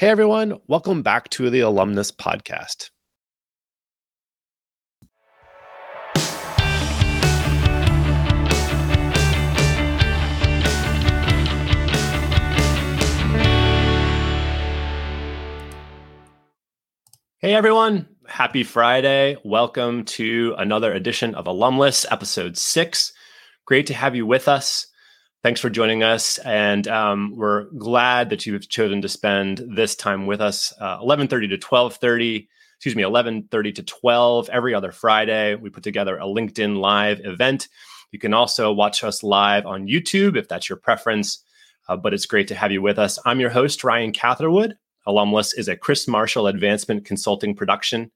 Hey, everyone. Welcome back to the Alumless Podcast. Hey, everyone. Happy Friday. Welcome to another edition of Alumless, episode six. Great to have you with us. Thanks for joining us, and um, we're glad that you've chosen to spend this time with us. Uh, Eleven thirty to twelve thirty, excuse me, eleven thirty to twelve every other Friday. We put together a LinkedIn Live event. You can also watch us live on YouTube if that's your preference. Uh, but it's great to have you with us. I'm your host Ryan Catherwood. Alumless is a Chris Marshall Advancement Consulting production,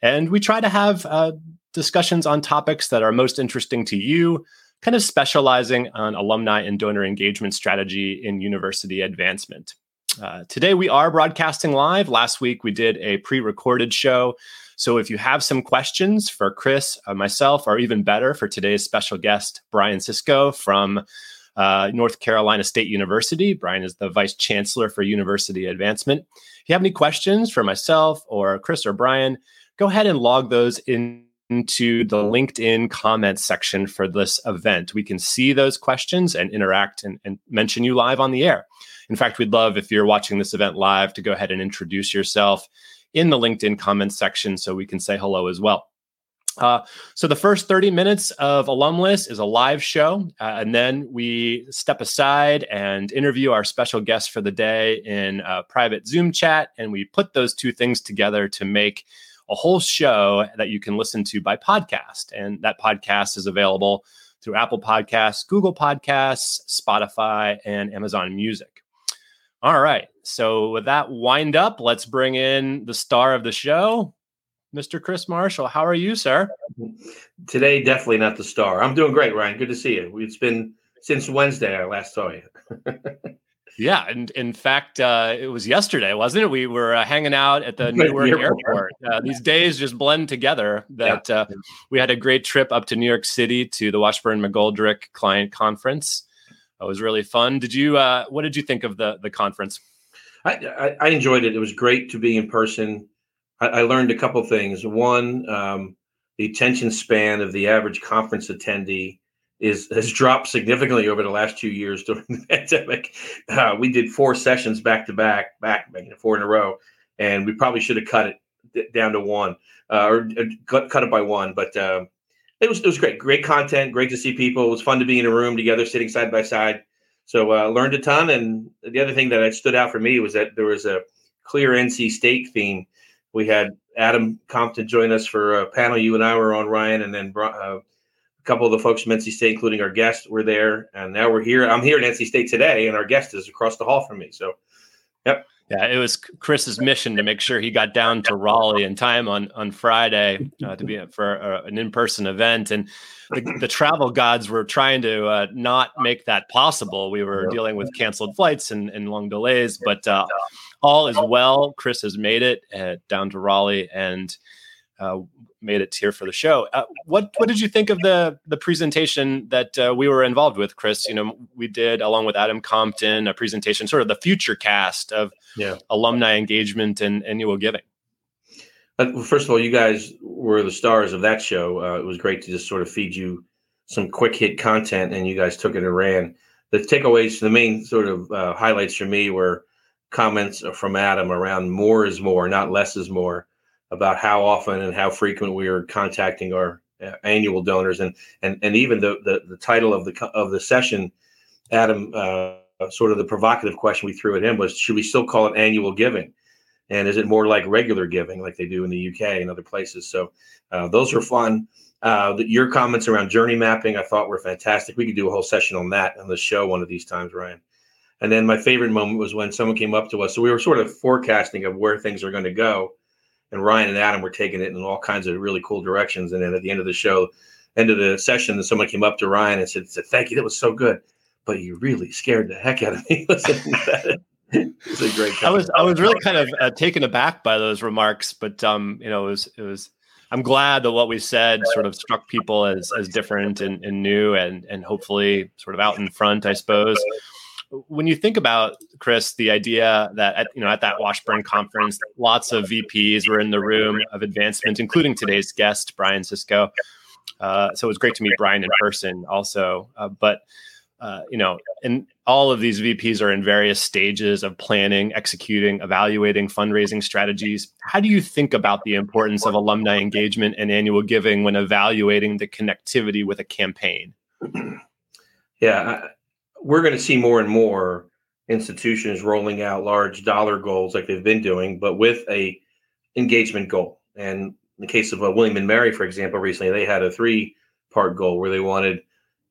and we try to have uh, discussions on topics that are most interesting to you kind of specializing on alumni and donor engagement strategy in university advancement. Uh, today, we are broadcasting live. Last week, we did a pre recorded show. So if you have some questions for Chris, uh, myself, or even better for today's special guest, Brian Sischo from uh, North Carolina State University. Brian is the vice chancellor for university advancement. If you have any questions for myself or Chris or Brian, go ahead and log those in into the LinkedIn comments section for this event. We can see those questions and interact and, and, mention you live on the air. In fact, we'd love if you're watching this event live to go ahead and introduce yourself in the LinkedIn comments section so we can say hello as well. Uh, so the first 30 minutes of Alumless is a live show, uh, and then we step aside and interview our special guest for the day in a private Zoom chat, and we put those two things together to make a whole show that you can listen to by podcast. And that podcast is available through Apple Podcasts, Google Podcasts, Spotify, and Amazon Music. All right. So, with that wind up, let's bring in the star of the show, Mr. Chris Marshall. How are you, sir? Today, definitely not the star. I'm doing great, Ryan. Good to see you. It's been since Wednesday I last saw you. Yeah, and in fact, uh, it was yesterday, wasn't it? We were uh, hanging out at the Newark airport. Uh, these days just blend together. That yeah. Uh, we had a great trip up to New York City to the Washburn McGoldrick Client Conference. It was really fun. Did you? Uh, what did you think of the the conference? I, I, I enjoyed it. It was great to be in person. I, I learned a couple things. One, um, the attention span of the average conference attendee is has dropped significantly over the last two years during the pandemic. Uh, we did four sessions back to back, back, making it four in a row, and we probably should have cut it down to one uh, or uh, cut, cut it by one. But uh, it was it was great, great content, great to see people. It was fun to be in a room together, sitting side by side. So uh, learned a ton. And the other thing that stood out for me was that there was a clear NC State theme. We had Adam Compton join us for a panel. You and I were on Ryan, and then uh, a couple of the folks from NC State, including our guest, were there, and now we're here. I'm here at NC State today, and our guest is across the hall from me. So, yep. Yeah, it was Chris's mission to make sure he got down to Raleigh in time on on Friday uh, to be for uh, an in person event, and the, the, travel gods were trying to uh, not make that possible. We were dealing with canceled flights and, and long delays, but uh, all is well. Chris has made it uh, down to Raleigh, and uh, made it here for the show. Uh, what what did you think of the the presentation that uh, we were involved with, Chris? You know, we did along with Adam Compton a presentation, sort of the future cast of yeah. alumni engagement and annual giving. First of all, you guys were the stars of that show. Uh, it was great to just sort of feed you some quick hit content, and you guys took it and ran. The takeaways, the main sort of uh, highlights for me were comments from Adam around more is more, not less is more about how often and how frequent we are contacting our uh, annual donors, and and and even the the, the title of the of the session, Adam, uh, sort of the provocative question we threw at him was, should we still call it annual giving? And is it more like regular giving, like they do in the UK and other places? So uh, those are fun. Uh, your comments around journey mapping, I thought were fantastic. We could do a whole session on that on the show one of these times, Ryan. And then my favorite moment was when someone came up to us. So we were sort of forecasting of where things are going to go and Ryan and Adam were taking it in all kinds of really cool directions. And then at the end of the show, end of the session, someone came up to Ryan and said, said "Thank you, that was so good." But you really scared the heck out of me listening to that. It's a great. Comment. I was I was really kind of uh, taken aback by those remarks, but um, you know, it was it was. I'm glad that what we said sort of struck people as as different and, and new and and hopefully sort of out in front, I suppose. When you think about Chris, the idea that at, you know at that Washburn conference, lots of VPs were in the room of advancement, including today's guest Brian Sischo. Uh, so it was great to meet Brian in person, also. Uh, but uh, you know, and all of these VPs are in various stages of planning, executing, evaluating fundraising strategies. How do you think about the importance of alumni engagement and annual giving when evaluating the connectivity with a campaign? Yeah, we're going to see more and more institutions rolling out large dollar goals like they've been doing, but with a engagement goal. And in the case of uh, William and Mary, for example, recently they had a three part goal where they wanted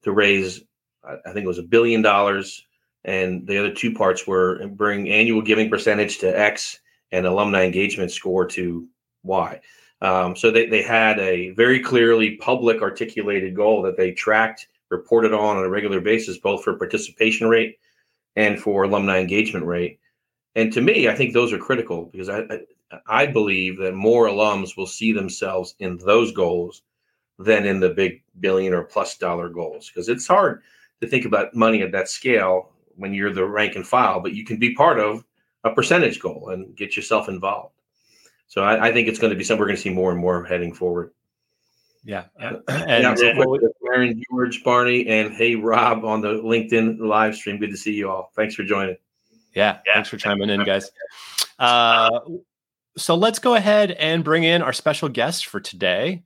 to raise, I think it was a billion dollars, and the other two parts were bring annual giving percentage to X and alumni engagement score to Y. Um, so they, they had a very clearly public articulated goal that they tracked reported on on a regular basis, both for participation rate and for alumni engagement rate. And to me, I think those are critical because I, I, I believe that more alums will see themselves in those goals than in the big billion or plus dollar goals because it's hard to think about money at that scale when you're the rank and file, but you can be part of a percentage goal and get yourself involved. So I, I think it's going to be something we're going to see more and more heading forward. Yeah. And yeah, quick, Aaron, George, Barney, and hey, Rob on the LinkedIn live stream. Good to see you all. Thanks for joining. Yeah. yeah. Thanks for chiming in, guys. Uh, so let's go ahead and bring in our special guest for today.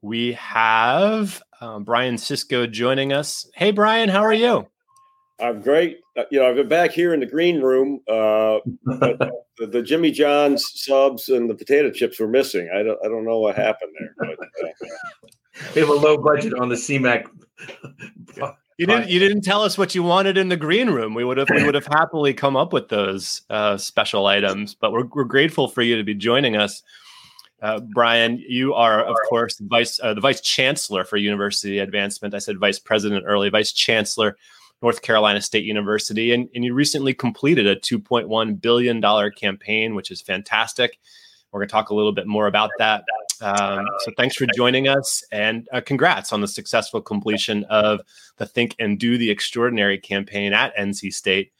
We have um, Brian Sischo joining us. Hey, Brian, how are you? I'm great. Uh, you know, I've been back here in the green room. Uh, the, the, Jimmy John's subs and the potato chips were missing. I don't, I don't know what happened there. But, uh, we have a low budget on the CMAC. You didn't. You didn't tell us what you wanted in the green room. We would have. We would have happily come up with those uh, special items. But we're we're grateful for you to be joining us, uh, Brian. You are, of course, vice uh, the vice chancellor for University Advancement. I said vice president early. Vice chancellor North Carolina State University. And, and you recently completed a $2.1 billion campaign, which is fantastic. We're going to talk a little bit more about that. Um, so thanks for joining us and uh, congrats on the successful completion of the Think and Do the Extraordinary campaign at NC State.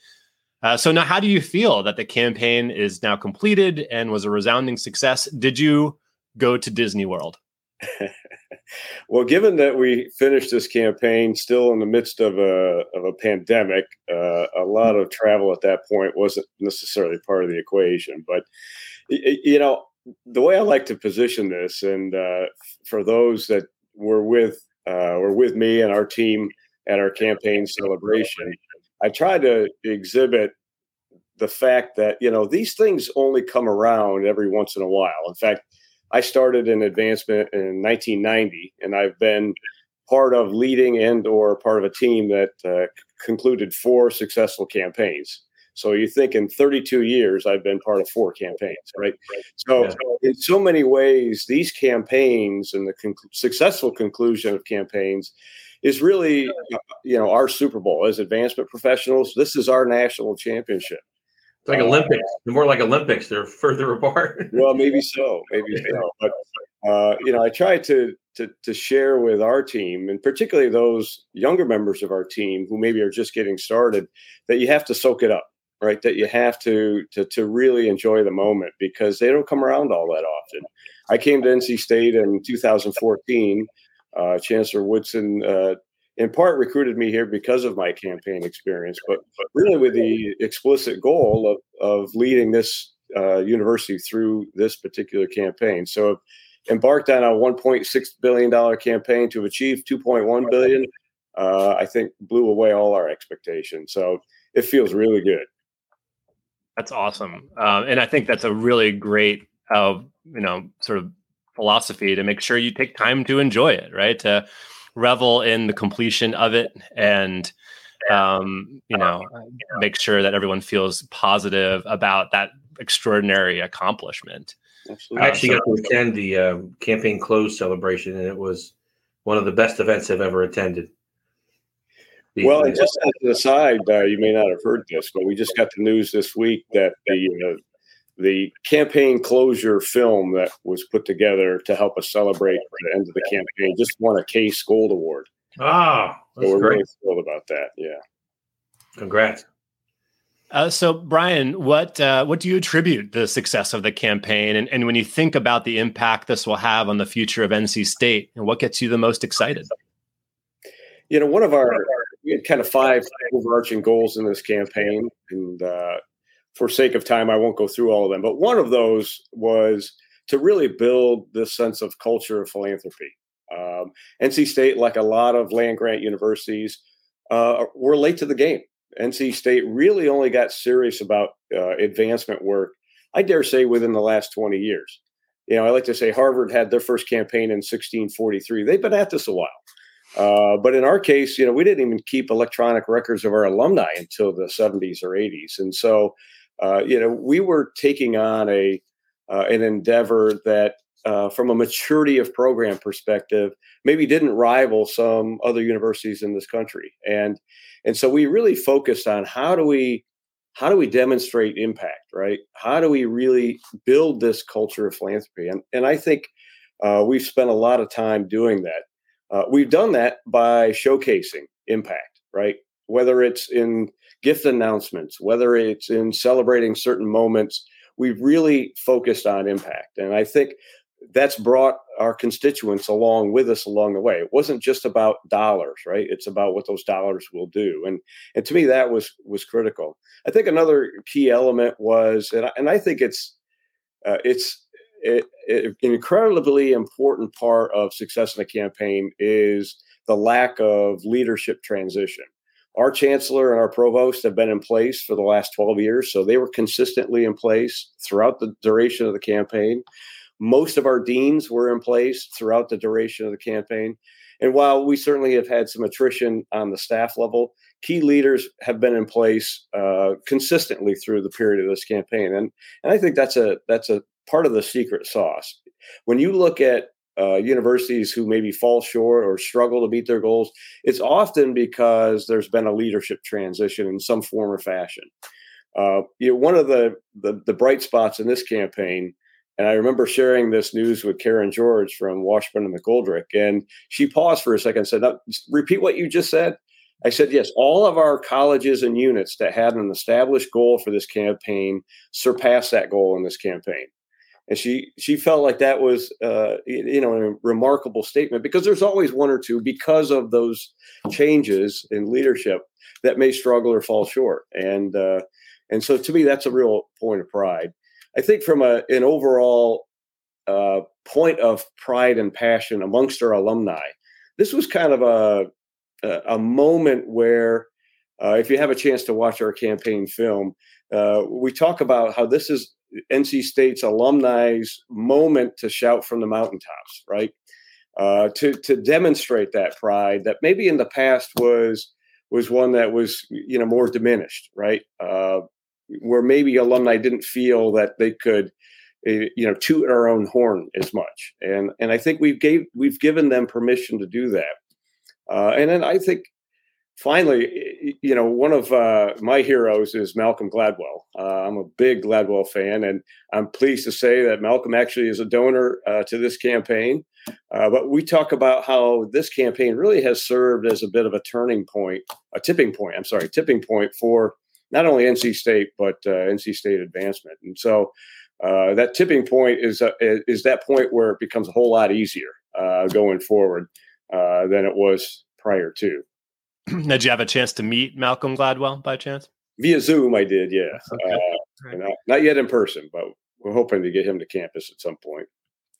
Uh, so now, how do you feel that the campaign is now completed and was a resounding success? Did you go to Disney World? well, given that we finished this campaign still in the midst of a of a pandemic, uh, a lot of travel at that point wasn't necessarily part of the equation. But you know, the way I like to position this, and uh, for those that were with uh, were with me and our team at our campaign celebration, I try to exhibit the fact that you know these things only come around every once in a while. In fact I started in advancement in 1990, and I've been part of leading and or part of a team that uh, concluded four successful campaigns. So you think in 32 years, I've been part of four campaigns, right? So yeah. in so many ways, these campaigns and the con- successful conclusion of campaigns is really, uh, you know, our Super Bowl as advancement professionals. This is our national championship. It's like Olympics. They're more like Olympics. They're further apart. well, maybe so. Maybe so. But uh, you know, I try to to to share with our team, and particularly those younger members of our team who maybe are just getting started, that you have to soak it up, right? That you have to to to really enjoy the moment because they don't come around all that often. I came to NC State in 2014. Uh, Chancellor Woodson uh, in part recruited me here because of my campaign experience, but, but really with the explicit goal of, of leading this uh, university through this particular campaign. So embarked on a 1.6 billion dollar campaign to achieve 2.1 billion. Uh, I think blew away all our expectations. So it feels really good. That's awesome, uh, and I think that's a really great, uh, you know, sort of philosophy to make sure you take time to enjoy it, right? To revel in the completion of it and um, you know make sure that everyone feels positive about that extraordinary accomplishment. Absolutely. i actually uh, so, got to attend the uh, campaign close celebration and it was one of the best events i've ever attended. Well, and just as an aside, uh, you may not have heard this, but we just got the news this week that the uh, the campaign closure film that was put together to help us celebrate the end of the campaign just won a CASE Gold Award. Ah, so we're great. really thrilled about that. Yeah. Congrats. Uh, so, Brian, what uh, what do you attribute the success of the campaign, and, and when you think about the impact this will have on the future of NC State, and what gets you the most excited? You know, one of our we had kind of five overarching goals in this campaign, and uh, for sake of time, I won't go through all of them. But one of those was to really build this sense of culture of philanthropy. Um, NC State, like a lot of land grant universities, uh, were late to the game NC State really only got serious about uh, advancement work, I dare say, within the last 20 years. You know, I like to say Harvard had their first campaign in 1643. They've been at this a while. Uh, but in our case, you know, we didn't even keep electronic records of our alumni until the 70s or 80s. And so, uh, you know, we were taking on a uh, an endeavor that, uh, from a maturity of program perspective, maybe didn't rival some other universities in this country. And and so we really focused on how do we how do we demonstrate impact, right? How do we really build this culture of philanthropy? And and I think uh, we've spent a lot of time doing that. Uh, we've done that by showcasing impact, right? Whether it's in gift announcements, whether it's in celebrating certain moments, we've really focused on impact. And I think that's brought our constituents along with us along the way. It wasn't just about dollars, right? It's about what those dollars will do, and and to me that was was critical. I think another key element was, and I, and I think it's uh, it's it, it, an incredibly important part of success in a campaign is the lack of leadership transition. Our chancellor and our provost have been in place for the last 12 years, so they were consistently in place throughout the duration of the campaign. Most of our deans were in place throughout the duration of the campaign. And while we certainly have had some attrition on the staff level, key leaders have been in place uh, consistently through the period of this campaign. And, and I think that's a that's a part of the secret sauce. When you look at uh, universities who maybe fall short or struggle to meet their goals, it's often because there's been a leadership transition in some form or fashion. Uh, you know, one of the, the, the bright spots in this campaign and I remember sharing this news with Karen George from Washburn and McGoldrick. And she paused for a second and said, Repeat what you just said. I said, Yes, all of our colleges and units that had an established goal for this campaign surpassed that goal in this campaign. And she she felt like that was uh, you know a remarkable statement because there's always one or two because of those changes in leadership that may struggle or fall short. And uh, and so to me that's a real point of pride. I think from a, an overall uh, point of pride and passion amongst our alumni, this was kind of a a, moment where, uh, if you have a chance to watch our campaign film, uh, we talk about how this is NC State's alumni's moment to shout from the mountaintops, right? Uh, to to demonstrate that pride that maybe in the past was was one that was you know more diminished, right? Uh, where maybe alumni didn't feel that they could eh, you know toot our own horn as much and and i think we've gave we've given them permission to do that uh, and then i think finally you know one of uh, my heroes is malcolm gladwell uh, i'm a big gladwell fan and i'm pleased to say that malcolm actually is a donor uh, to this campaign uh, but we talk about how this campaign really has served as a bit of a turning point a tipping point i'm sorry tipping point for not only NC State but uh, NC State advancement. And so uh, that tipping point is is that point where it becomes a whole lot easier going forward than it was prior to. Did you have a chance to meet Malcolm Gladwell by chance? Via Zoom, I did. Yeah, okay. Uh, not, not yet in person, but we're hoping to get him to campus at some point.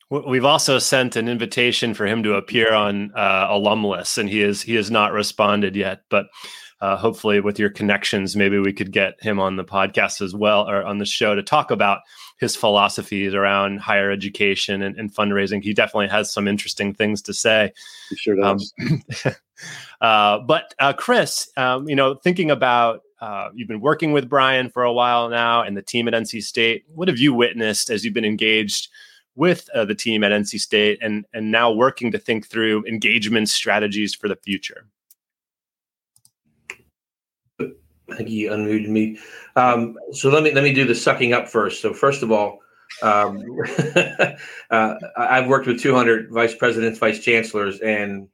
We've also sent an invitation for him to appear on uh, Alumless, and he is he has not responded yet. But uh, hopefully with your connections, maybe we could get him on the podcast as well or on the show to talk about his philosophies around higher education and, and fundraising. He definitely has some interesting things to say. He sure does. Um, uh, but uh, Chris, um, you know, thinking about uh, you've been working with Brian for a while now and the team at NC State. What have you witnessed as you've been engaged with uh, the team at NC State and and now working to think through engagement strategies for the future? I think he unmuted me. Um, so let me let me do the sucking up first. So first of all, um, uh, I've worked with 200 vice presidents, vice chancellors, and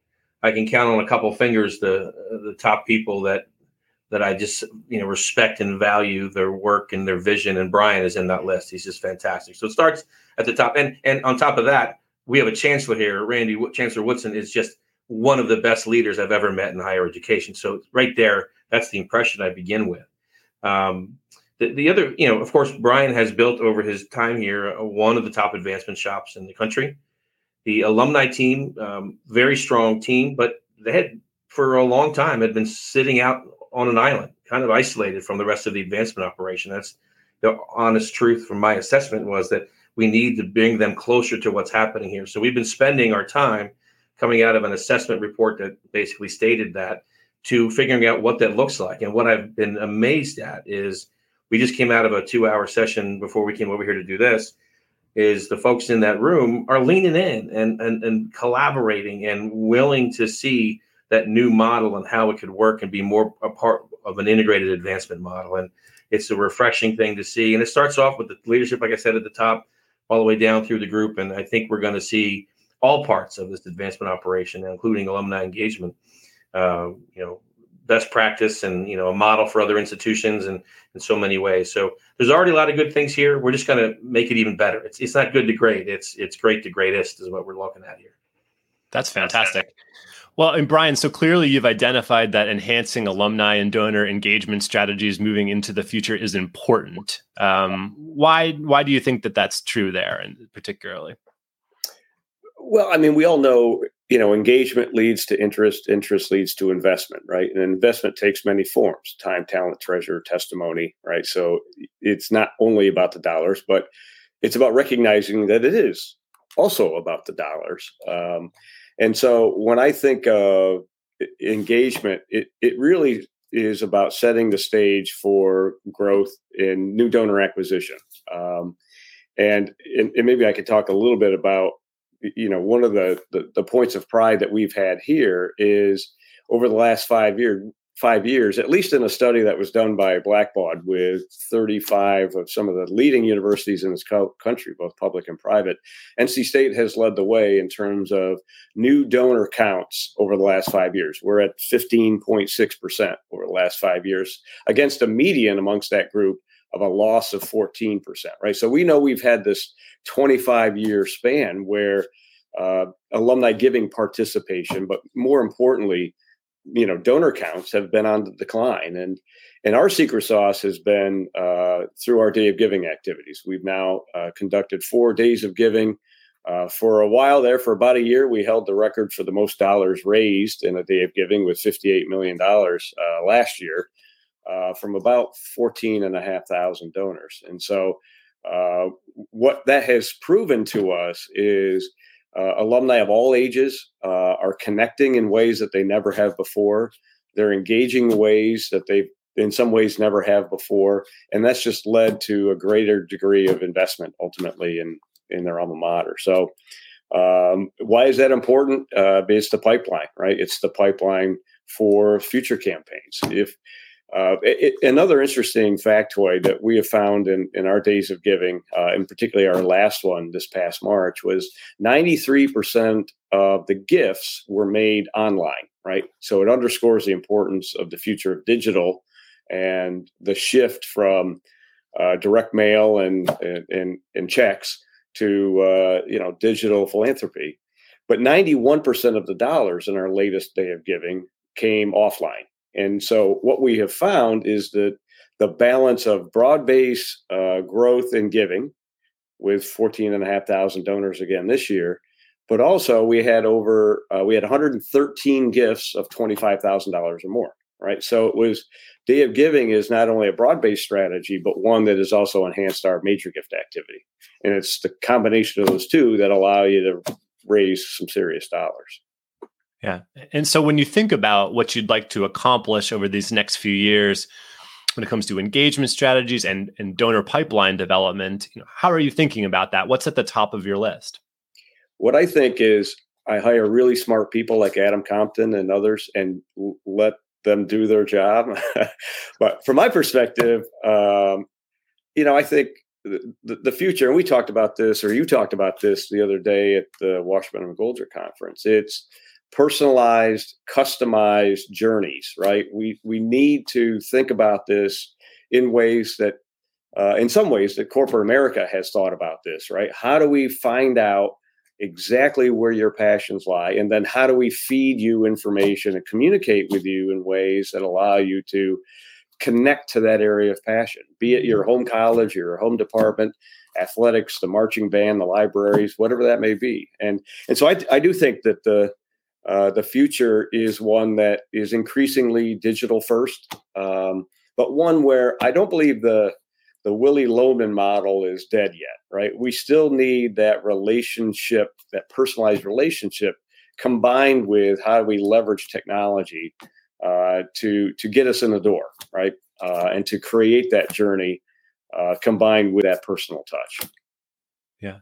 I can count on a couple fingers the the top people that that I just you know respect and value their work and their vision. And Brian is in that list. He's just fantastic. So it starts at the top, and and on top of that, we have a chancellor here, Randy Chancellor Woodson is just one of the best leaders I've ever met in higher education. So right there, that's the impression I begin with. Um, the, the other, you know, of course, Brian has built over his time here uh, one of the top advancement shops in the country. The alumni team, um, very strong team, but they had for a long time had been sitting out on an island, kind of isolated from the rest of the advancement operation. That's the honest truth from my assessment was that we need to bring them closer to what's happening here. So we've been spending our time coming out of an assessment report that basically stated that to figuring out what that looks like. And what I've been amazed at is we just came out of a two hour session before we came over here to do this is the folks in that room are leaning in and, and, and collaborating and willing to see that new model and how it could work and be more a part of an integrated advancement model. And it's a refreshing thing to see. And it starts off with the leadership, like I said at the top, all the way down through the group. And I think we're going to see all parts of this advancement operation, including alumni engagement, uh, you know, best practice and you know a model for other institutions and in so many ways. So there's already a lot of good things here. We're just going to make it even better. It's it's not good to great. It's it's great to greatest is what we're looking at here. That's fantastic. Well, and Brian, so clearly you've identified that enhancing alumni and donor engagement strategies moving into the future is important. Um, why why do you think that that's true there, and particularly? Well, I mean, we all know you know engagement leads to interest interest leads to investment right? And investment takes many forms time talent treasure testimony right? So it's not only about the dollars but it's about recognizing that it is also about the dollars. Um, and so when i think of engagement it, it really is about setting the stage for growth in new donor acquisition. Um, and, and, and maybe i could talk a little bit about you know, one of the, the, the points of pride that we've had here is over the last five year five years, at least in a study that was done by Blackbaud with 35 of some of the leading universities in this co- country, both public and private, NC State has led the way in terms of new donor counts over the last five years. We're at 15.6% over the last five years against a median amongst that group of a loss of 14%, right? So we know we've had this 25 year span where uh, alumni giving participation, but more importantly, you know, donor counts have been on the decline. And and our secret sauce has been uh, through our day of giving activities. We've now uh, conducted four days of giving. Uh, for a while there, for about a year, we held the record for the most dollars raised in a day of giving with $58 million uh, last year uh, from about 14 and a half thousand donors. And so uh, what that has proven to us is uh, alumni of all ages uh, are connecting in ways that they never have before. They're engaging ways that they in some ways never have before. And that's just led to a greater degree of investment ultimately in, in their alma mater. So um, why is that important? Uh, it's the pipeline, right? It's the pipeline for future campaigns. If uh, it, another interesting factoid that we have found in, in our days of giving, uh, and particularly our last one this past March, was 93% of the gifts were made online, right? So it underscores the importance of the future of digital and the shift from uh, direct mail and, and, and checks to uh, you know digital philanthropy. But 91% of the dollars in our latest day of giving came offline and so what we have found is that the balance of broad base uh, growth and giving with 14,500 donors again this year, but also we had over, uh, we had 113 gifts of $25,000 or more, right? So it was, Day of Giving is not only a broad based strategy, but one that has also enhanced our major gift activity. And it's the combination of those two that allow you to raise some serious dollars. Yeah. And so when you think about what you'd like to accomplish over these next few years, when it comes to engagement strategies and, and donor pipeline development, you know, how are you thinking about that? What's at the top of your list? What I think is I hire really smart people like Adam Compton and others and let them do their job. but from my perspective, um, you know, I think the, the future, and we talked about this, or you talked about this the other day at the Washburn and McGoldrick conference. It's personalized, customized journeys, right? We we need to think about this in ways that, uh, in some ways, that corporate America has thought about this, right? How do we find out exactly where your passions lie, and then how do we feed you information and communicate with you in ways that allow you to connect to that area of passion, be it your home college, your home department, athletics, the marching band, the libraries, whatever that may be. And and so I, I do think that the uh, the future is one that is increasingly digital first, um, but one where I don't believe the the Willy Loman model is dead yet. Right? We still need that relationship, that personalized relationship, combined with how do we leverage technology uh, to to get us in the door, right, uh, and to create that journey uh, combined with that personal touch. Yeah.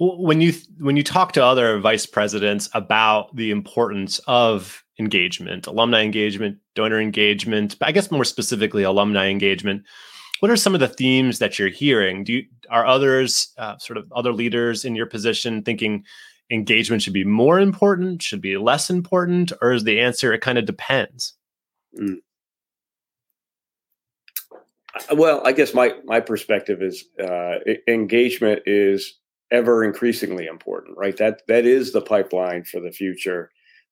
When you when you talk to other vice presidents about the importance of engagement, alumni engagement, donor engagement, I guess more specifically alumni engagement, what are some of the themes that you're hearing? Do you, are others uh, sort of other leaders in your position thinking engagement should be more important, should be less important, or is the answer it kind of depends? Mm. Well, I guess my my perspective is uh, engagement is ever increasingly important, right? That that is the pipeline for the future.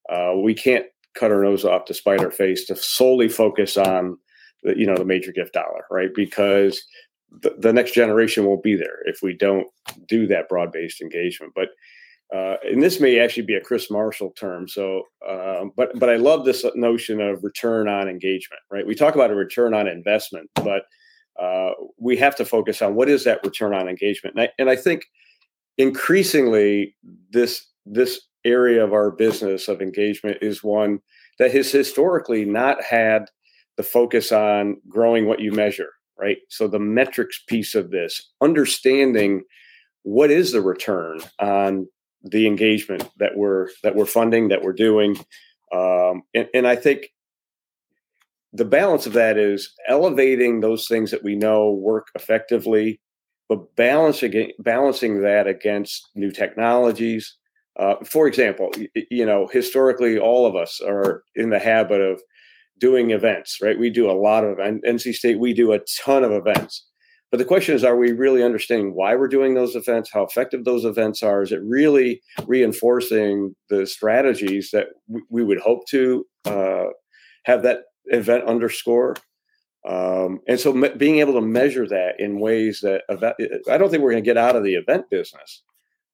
Uh, we can't cut our nose off to spite our face to solely focus on the you know the major gift dollar, right? Because the, the next generation won't be there if we don't do that broad based engagement. But uh, and this may actually be a Chris Marshall term. So, uh, but but I love this notion of return on engagement. Right? We talk about a return on investment, but uh, we have to focus on what is that return on engagement. And I, and I think increasingly this this area of our business of engagement is one that has historically not had the focus on growing what you measure. Right? So the metrics piece of this, understanding what is the return on the engagement that we're that we're funding that we're doing um, and, and, i think the balance of that is elevating those things that we know work effectively but balancing balancing that against new technologies uh, for example you know historically all of us are in the habit of doing events right we do a lot of nc state we do a ton of events but the question is, are we really understanding why we're doing those events, how effective those events are? Is it really reinforcing the strategies that we would hope to uh, have that event underscore? Um, and so me- being able to measure that in ways that I don't think we're going to get out of the event business,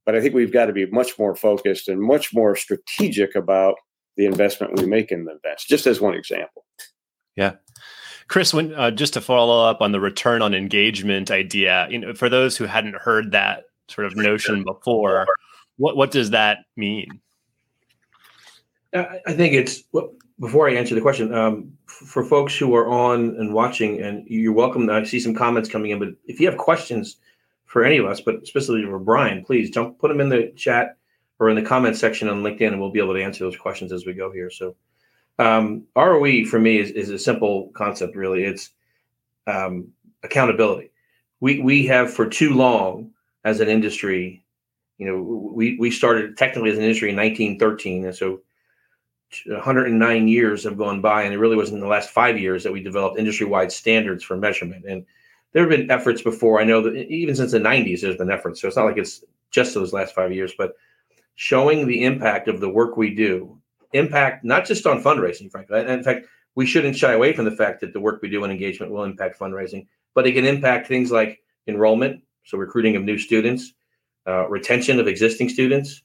but I think we've got to be much more focused and much more strategic about the investment we make in the events, just as one example. Yeah. Chris, when uh, just to follow up on the return on engagement idea, you know, for those who hadn't heard that sort of notion before, what what does that mean? I think it's before I answer the question um, for folks who are on and watching, and you're welcome. I see some comments coming in, but if you have questions for any of us, but especially for Brian, please jump put them in the chat or in the comment section on LinkedIn, and we'll be able to answer those questions as we go here. So um, ROE for me is, is a simple concept, really. It's um, accountability. We, we have for too long as an industry, you know, we, we started technically as an industry in 1913. And so 109 years have gone by, and it really wasn't in the last five years that we developed industry wide standards for measurement. And there have been efforts before. I know that even since the 90s, there's been efforts. So it's not like it's just those last five years, but showing the impact of the work we do impact not just on fundraising, frankly. And in fact, we shouldn't shy away from the fact that the work we do in engagement will impact fundraising, but it can impact things like enrollment, so recruiting of new students, uh, retention of existing students,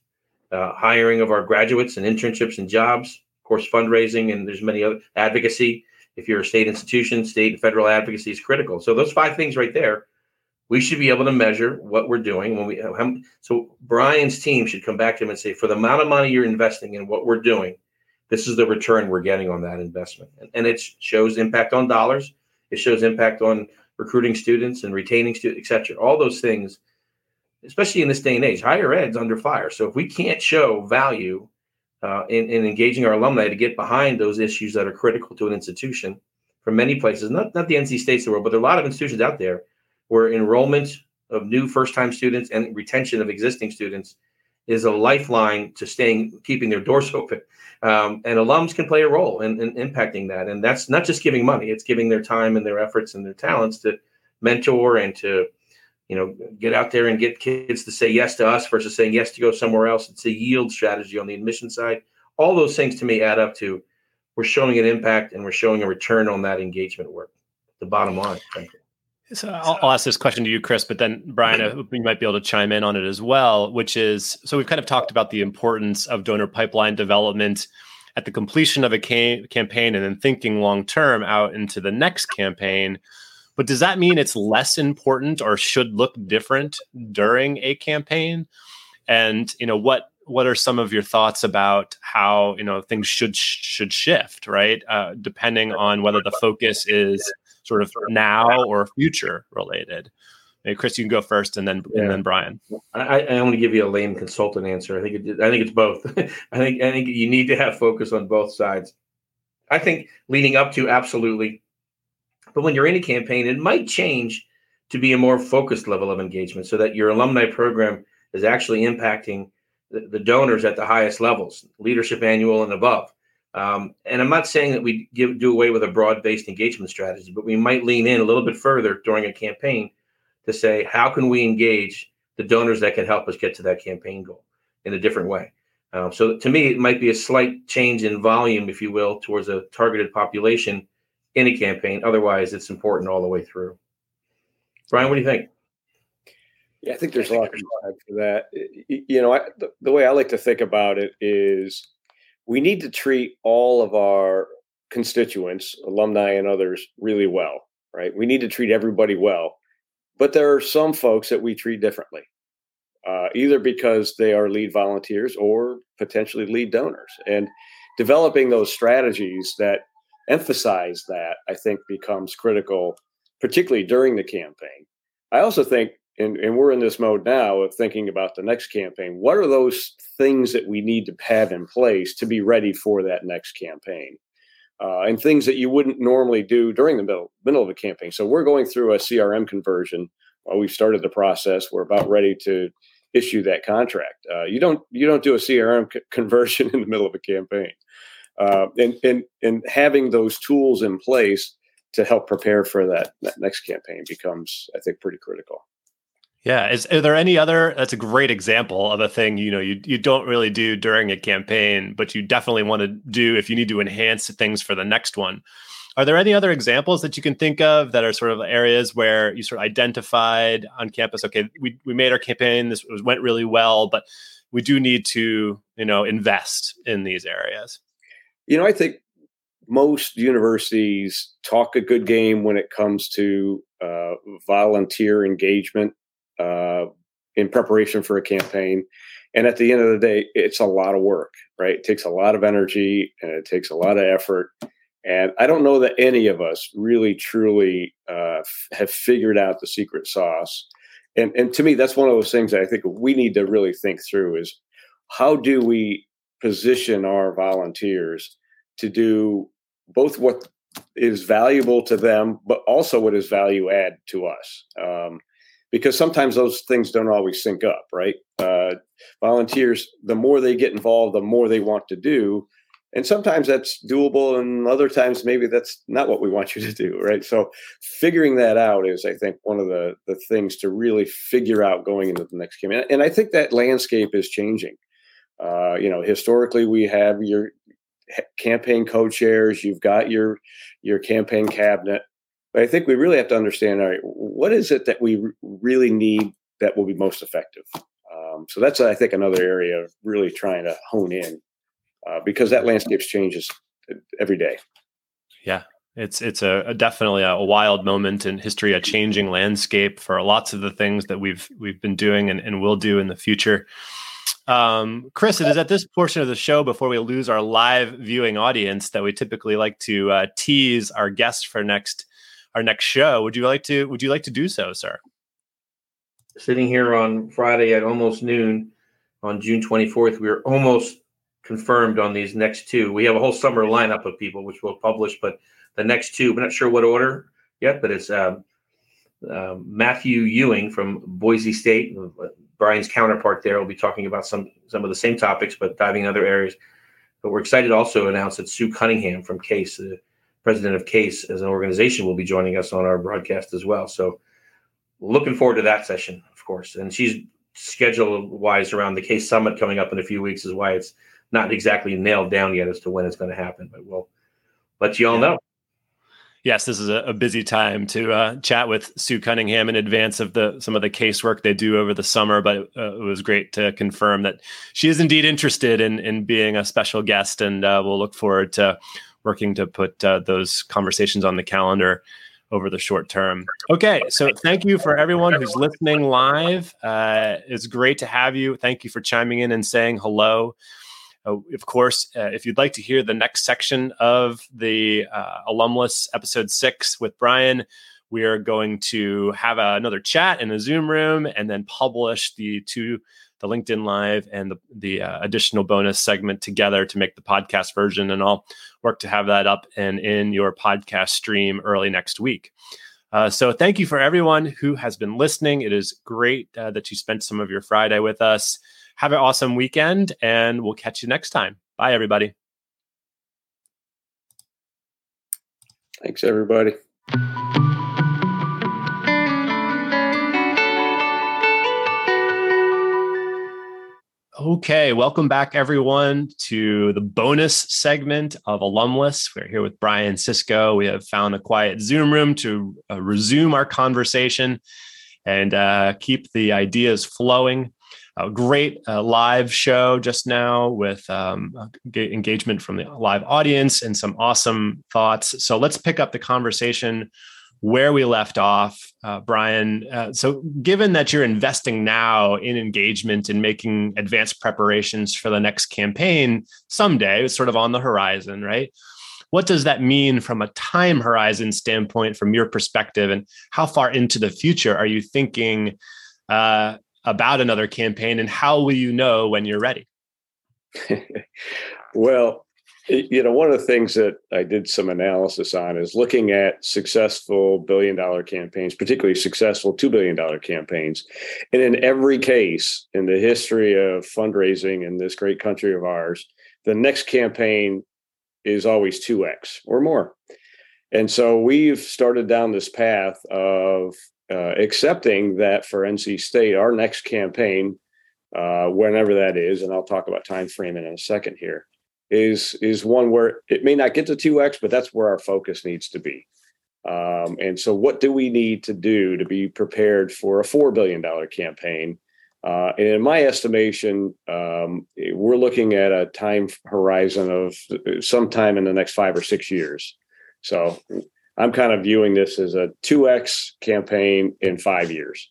uh, hiring of our graduates and internships and jobs, of course, fundraising, and there's many other advocacy. If you're a state institution, state and federal advocacy is critical. So those five things right there, we should be able to measure what we're doing when we. How, so Brian's team should come back to him and say, for the amount of money you're investing in what we're doing, this is the return we're getting on that investment. And, and it shows impact on dollars. It shows impact on recruiting students and retaining students, et cetera. All those things, especially in this day and age, higher ed's under fire. So if we can't show value uh, in, in engaging our alumni to get behind those issues that are critical to an institution from many places, not, not the NC States of the world, but there are a lot of institutions out there where enrollment of new first time students and retention of existing students is a lifeline to staying keeping their doors open. Um, and alums can play a role in, in, impacting that. And that's not just giving money; it's giving their time and their efforts and their talents to mentor and to, you know, get out there and get kids to say yes to us versus saying yes to go somewhere else. It's a yield strategy on the admission side. All those things to me add up to we're showing an impact and we're showing a return on that engagement work. The bottom line, frankly. So I'll, I'll, ask this question to you, Chris, but then Brian, I hope you might be able to chime in on it as well, which is so we've kind of talked about the importance of donor pipeline development at the completion of a ca- campaign and then thinking long term out into the next campaign. But does that mean it's less important or should look different during a campaign? And you know what what are some of your thoughts about how you know things should should shift, right? Uh, depending on whether the focus is sort of now or future related? Maybe Chris, you can go first, and then yeah. and then Brian. I, I want to give you a lame consultant answer. I think it, I think it's both. I think I think you need to have focus on both sides. I think leading up to absolutely, but when you're in a campaign, it might change to be a more focused level of engagement, so that your alumni program is actually impacting the, the donors at the highest levels, leadership annual and above. Um, and I'm not saying that we give, do away with a broad-based engagement strategy, but we might lean in a little bit further during a campaign to say, how can we engage the donors that can help us get to that campaign goal in a different way? Um, so to me, it might be a slight change in volume, if you will, towards a targeted population in a campaign. Otherwise, it's important all the way through. Brian, what do you think? Yeah, I think there's a lot for that. You know, I, the, the way I like to think about it is we need to treat all of our constituents, alumni and others, really well, right? We need to treat everybody well. But there are some folks that we treat differently, uh, either because they are lead volunteers or potentially lead donors. And developing those strategies that emphasize that, I think, becomes critical, particularly during the campaign. I also think and, and we're in this mode now of thinking about the next campaign. What are those things that we need to have in place to be ready for that next campaign? Uh, and things that you wouldn't normally do during the middle middle of a campaign. So we're going through a CRM conversion. We've started the process. We're about ready to issue that contract. Uh, you don't you don't do a CRM c- conversion in the middle of a campaign. Uh, and and and having those tools in place to help prepare for that, that next campaign becomes, I think, pretty critical. Yeah. Is are there any other that's a great example of a thing, you know, you you don't really do during a campaign, but you definitely want to do if you need to enhance things for the next one. Are there any other examples that you can think of that are sort of areas where you sort of identified on campus, okay, we, we made our campaign, this went really well, but we do need to, you know, invest in these areas? You know, I think most universities talk a good game when it comes to uh, volunteer engagement uh, in preparation for a campaign. And at the end of the day, it's a lot of work, right? It takes a lot of energy and it takes a lot of effort. And I don't know that any of us really truly uh, f- have figured out the secret sauce. And, and to me, that's one of those things that I think we need to really think through is how do we position our volunteers to do both what is valuable to them, but also what is value add to us. Um, because sometimes those things don't always sync up, right? Uh, volunteers, the more they get involved, the more they want to do. And sometimes that's doable, and other times maybe that's not what we want you to do, right? So, figuring that out is, I think, one of the the things to really figure out going into the next campaign. And I think that landscape is changing. Uh, you know, historically, we have your campaign co-chairs, you've got your your campaign cabinet, but I think we really have to understand all right, what is it that we really need that will be most effective? Um, so that's, I think, another area of really trying to hone in uh, because that landscape changes every day. Yeah, it's it's a, a, definitely a, wild moment in history, a changing landscape for lots of the things that we've we've been doing and, and will do in the future. Um, Chris, it is at this portion of the show before we lose our live viewing audience that we typically like to uh, tease our guests for next our next show. Would you like to would you like to do so, sir? Sitting here on Friday at almost noon on June 24th, we are almost confirmed on these next two. We have a whole summer lineup of people which we'll publish, but the next two, we're not sure what order yet, but it's um, uh, Matthew Ewing from Boise State, Brian's counterpart there will be talking about some some of the same topics, but diving in other areas. But we're excited also to announce that Sue Cunningham from CASE, the president of CASE as an organization, will be joining us on our broadcast as well. So looking forward to that session, of course. And she's schedule wise around the CASE Summit coming up in a few weeks is why it's not exactly nailed down yet as to when it's going to happen. But we'll let you all know yes, this is a, a busy time to uh, chat with Sue Cunningham in advance of the some of the casework they do over the summer. But uh, it was great to confirm that she is indeed interested in in being a special guest, and uh, we'll look forward to working to put uh, those conversations on the calendar over the short term. Okay, so thank you for everyone who's listening live. Uh, it's great to have you. Thank you for chiming in and saying hello. Uh, of course, uh, if you'd like to hear the next section of the uh, Alumless episode six with Brian, we are going to have a, another chat in a Zoom room and then publish the two, the LinkedIn Live and the, the uh, additional bonus segment together to make the podcast version. And I'll work to have that up and in your podcast stream early next week. Uh, so thank you for everyone who has been listening. It is great uh, that you spent some of your Friday with us. Have an awesome weekend, and we'll catch you next time. Bye, everybody. Thanks, everybody. Okay, welcome back, everyone, to the bonus segment of Alumless. We're here with Brian Sischo. We have found a quiet Zoom room to uh, resume our conversation and uh, keep the ideas flowing a great uh, live show just now with um, engagement from the live audience and some awesome thoughts. So let's pick up the conversation where we left off, uh, Brian. Uh, so, given that you're investing now in engagement and making advanced preparations for the next campaign someday, it's sort of on the horizon, right? What does that mean from a time horizon standpoint, from your perspective, and how far into the future are you thinking? Uh, about another campaign and how will you know when you're ready? Well you know one of the things that i did some analysis on is looking at successful billion dollar campaigns particularly successful $2 billion campaigns. And in every case in the history of fundraising in this great country of ours the next campaign is always 2x or more. And so we've started down this path of uh, accepting that for NC State, our next campaign, uh, whenever that is, and I'll talk about time frame in a second here, is is one where it may not get to two x, but that's where our focus needs to be. Um, and so, what do we need to do to be prepared for a four billion dollar campaign? Uh, and in my estimation, um, we're looking at a time horizon of uh, sometime in the next five or six years. So I'm kind of viewing this as a 2x campaign in five years.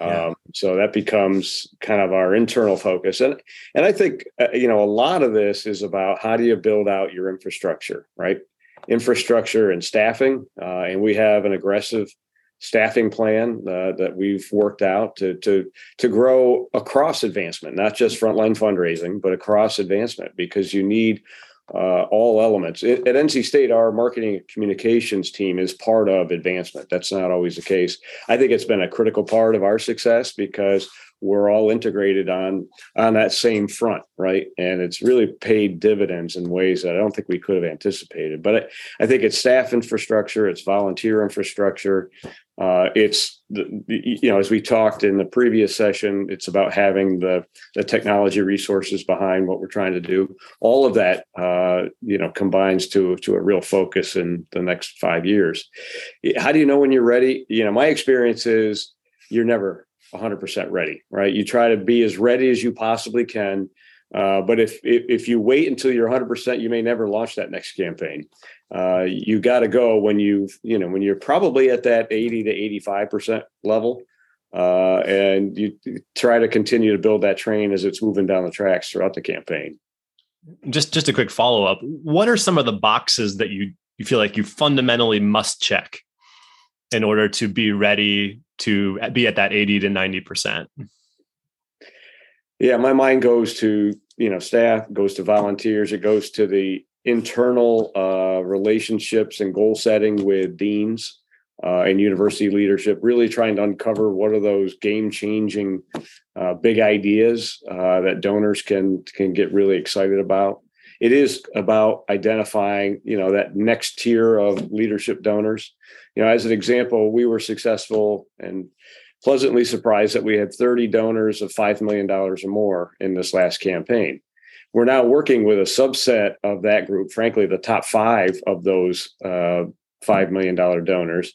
Yeah. Um, so that becomes kind of our internal focus, and and I think uh, you know a lot of this is about how do you build out your infrastructure, right? Infrastructure and staffing, uh, and we have an aggressive staffing plan uh, that we've worked out to to to grow across advancement, not just frontline fundraising, but across advancement, because you need uh, all elements. It, at NC State, our marketing communications team is part of advancement. That's not always the case. I think it's been a critical part of our success because we're all integrated on on that same front, right? And it's really paid dividends in ways that I don't think we could have anticipated. But I, I think it's staff infrastructure, it's volunteer infrastructure, uh, it's you know as we talked in the previous session, it's about having the the technology resources behind what we're trying to do. All of that uh, you know combines to to a real focus in the next five years. How do you know when you're ready? You know, my experience is you're never 100% ready, right? You try to be as ready as you possibly can. Uh, but if, if, if you wait until you're 100%, you may never launch that next campaign. Uh, you got to go when you you know when you're probably at that 80 to 85 percent level, uh, and you try to continue to build that train as it's moving down the tracks throughout the campaign. Just just a quick follow up. What are some of the boxes that you you feel like you fundamentally must check in order to be ready to be at that 80 to 90 percent? Yeah, my mind goes to you know staff, goes to volunteers, it goes to the internal uh, relationships and goal setting with deans uh, and university leadership, really trying to uncover what are those game changing uh, big ideas uh, that donors can can get really excited about. It is about identifying, you know, that next tier of leadership donors. You know, as an example, we were successful and pleasantly surprised that we had 30 donors of $5 million or more in this last campaign. We're now working with a subset of that group, frankly, the top five of those uh, $5 million donors,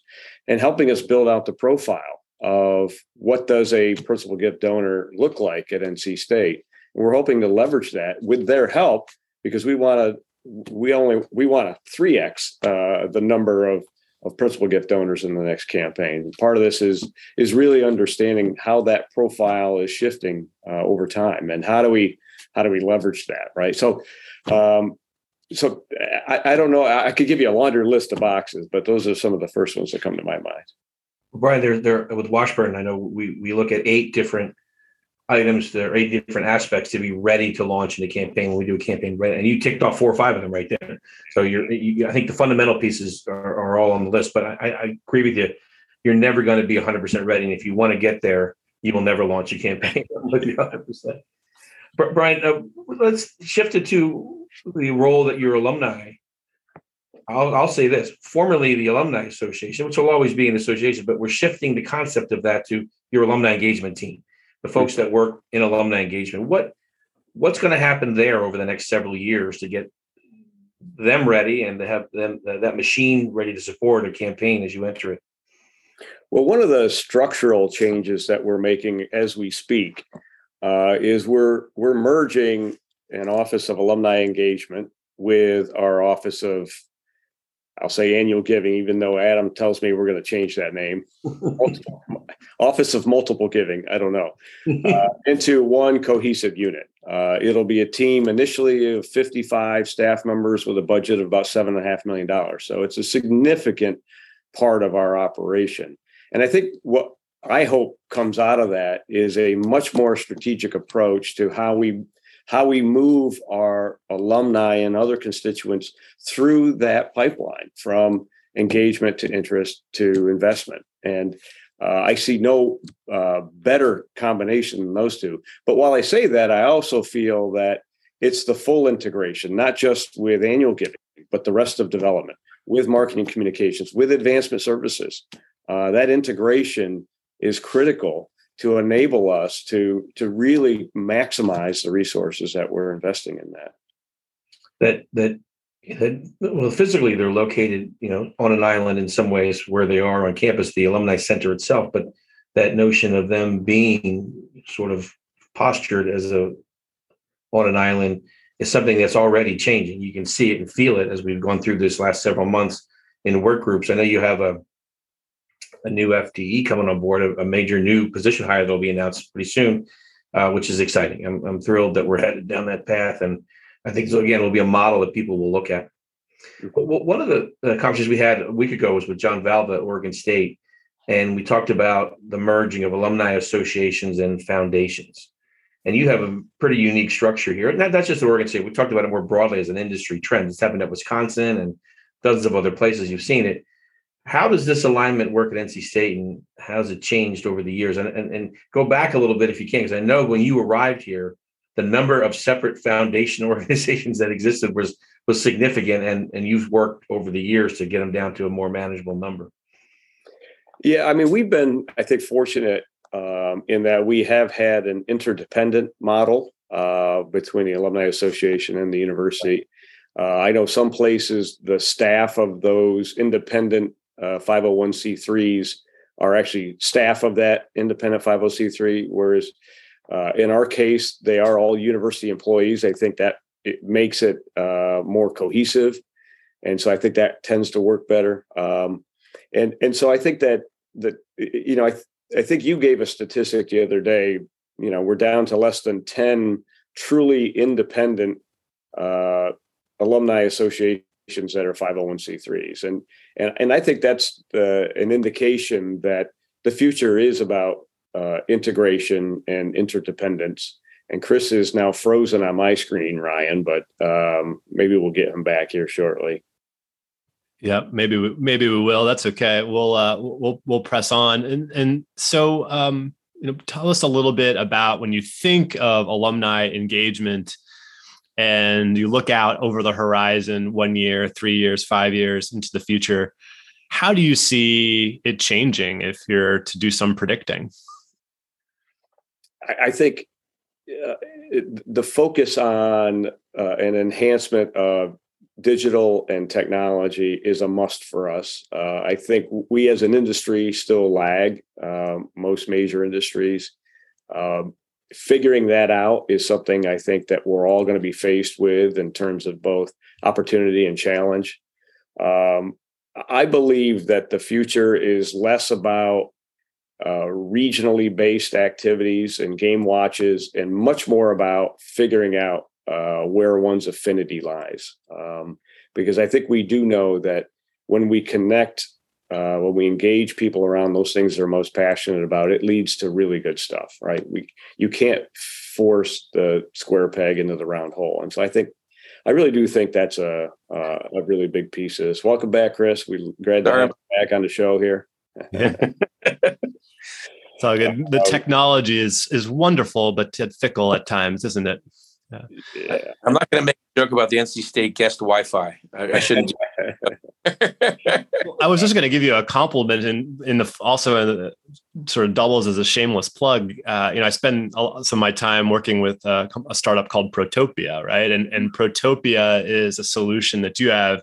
and helping us build out the profile of what does a principal gift donor look like at NC State. And we're hoping to leverage that with their help because we want to we only we want to 3x uh, the number of of principal gift donors in the next campaign. Part of this is is really understanding how that profile is shifting uh, over time, and how do we how do we leverage that, right? So, um, so I, I, don't know. I could give you a laundry list of boxes, but those are some of the first ones that come to my mind. Brian, there, there with Washburn, I know we we look at eight different items, there are eight different aspects to be ready to launch in the campaign when we do a campaign. And you ticked off four or five of them right there. So you're, you, I think the fundamental pieces are, are all on the list. But I, I agree with you. You're never going to be 100% ready. And if you want to get there, you will never launch a campaign with 100%. Brian, uh, let's shift it to the role that your alumni. I'll, I'll say this formerly the Alumni Association, which will always be an association, but we're shifting the concept of that to your alumni engagement team the folks that work in alumni engagement. What what's going to happen there over the next several years to get them ready and to have them that machine ready to support a campaign as you enter it? Well, one of the structural changes that we're making as we speak uh, is we're we're merging an office of alumni engagement with our office of I'll say annual giving, even though Adam tells me we're going to change that name. Office of Multiple Giving, I don't know, uh, into one cohesive unit. Uh, it'll be a team initially of 55 staff members with a budget of about $7.5 million. So it's a significant part of our operation. And I think what I hope comes out of that is a much more strategic approach to how we how we move our alumni and other constituents through that pipeline from engagement to interest to investment. And uh, I see no uh, better combination than those two. But while I say that, I also feel that it's the full integration, not just with annual giving, but the rest of development, with marketing communications, with advancement services. Uh, that integration is critical to enable us to to really maximize the resources that we're investing in that. That that that well physically they're located you know on an island in some ways where they are on campus the alumni center itself but that notion of them being sort of postured as a on an island is something that's already changing. You can see it and feel it as we've gone through this last several months in work groups. I know you have a a new FTE coming on board, a, a major new position hire that'll be announced pretty soon, uh, which is exciting. I'm, I'm thrilled that we're headed down that path. And I think, so again, it'll be a model that people will look at. One of the, the conversations we had a week ago was with John Valva at Oregon State. And we talked about the merging of alumni associations and foundations. And you have a pretty unique structure here. Not, that's just Oregon State. We talked about it more broadly as an industry trend. It's happened at Wisconsin and dozens of other places. You've seen it how does this alignment work at NC State and how has it changed over the years? And, and, and go back a little bit if you can, because I know when you arrived here, the number of separate foundation organizations that existed was was significant, and and you've worked over the years to get them down to a more manageable number. Yeah, I mean, we've been, I think, fortunate um, in that we have had an interdependent model uh, between the Alumni Association and the university. Uh, I know some places the staff of those independent uh, 501c3s are actually staff of that independent 50c3 whereas uh, in our case they are all university employees. I think that it makes it uh, more cohesive and so i think that tends to work better. Um, and and so i think that that you know i th- i think you gave a statistic the other day you know we're down to less than 10 truly independent uh, alumni associations that are 501c3s and and and I think that's uh, an indication that the future is about uh, integration and interdependence. And Chris is now frozen on my screen, Ryan, but um, maybe we'll get him back here shortly. Yeah, maybe we, maybe we will. That's okay. We'll uh, we'll we'll press on. And and so um, you know, tell us a little bit about when you think of alumni engagement and you look out over the horizon one year, three years, five years into the future. How do you see it changing if you're to do some predicting? I think uh, the focus on uh, an enhancement of digital and technology is a must for us. Uh, I think we as an industry still lag um, most major industries. Um, figuring that out is something I think that we're all going to be faced with in terms of both opportunity and challenge. Um, I believe that the future is less about uh, regionally based activities and game watches and much more about figuring out uh, where one's affinity lies. Um, because I think we do know that when we connect, uh, when we engage people around those things they're most passionate about, it leads to really good stuff, right? We you can't force the square peg into the round hole, and so I think I really do think that's a uh, a really big piece of this. Welcome back, Chris. We glad to have you back on the show here. It's all good. The technology is is wonderful, but fickle at times, isn't it? Yeah. yeah. I'm not going to make a joke about the NC State guest Wi-Fi. I, I shouldn't. I was just going to give you a compliment, in in the also sort of doubles as a shameless plug. Uh, you know, I spend some of my time working with a, a startup called Protopia, right? And and Protopia is a solution that you have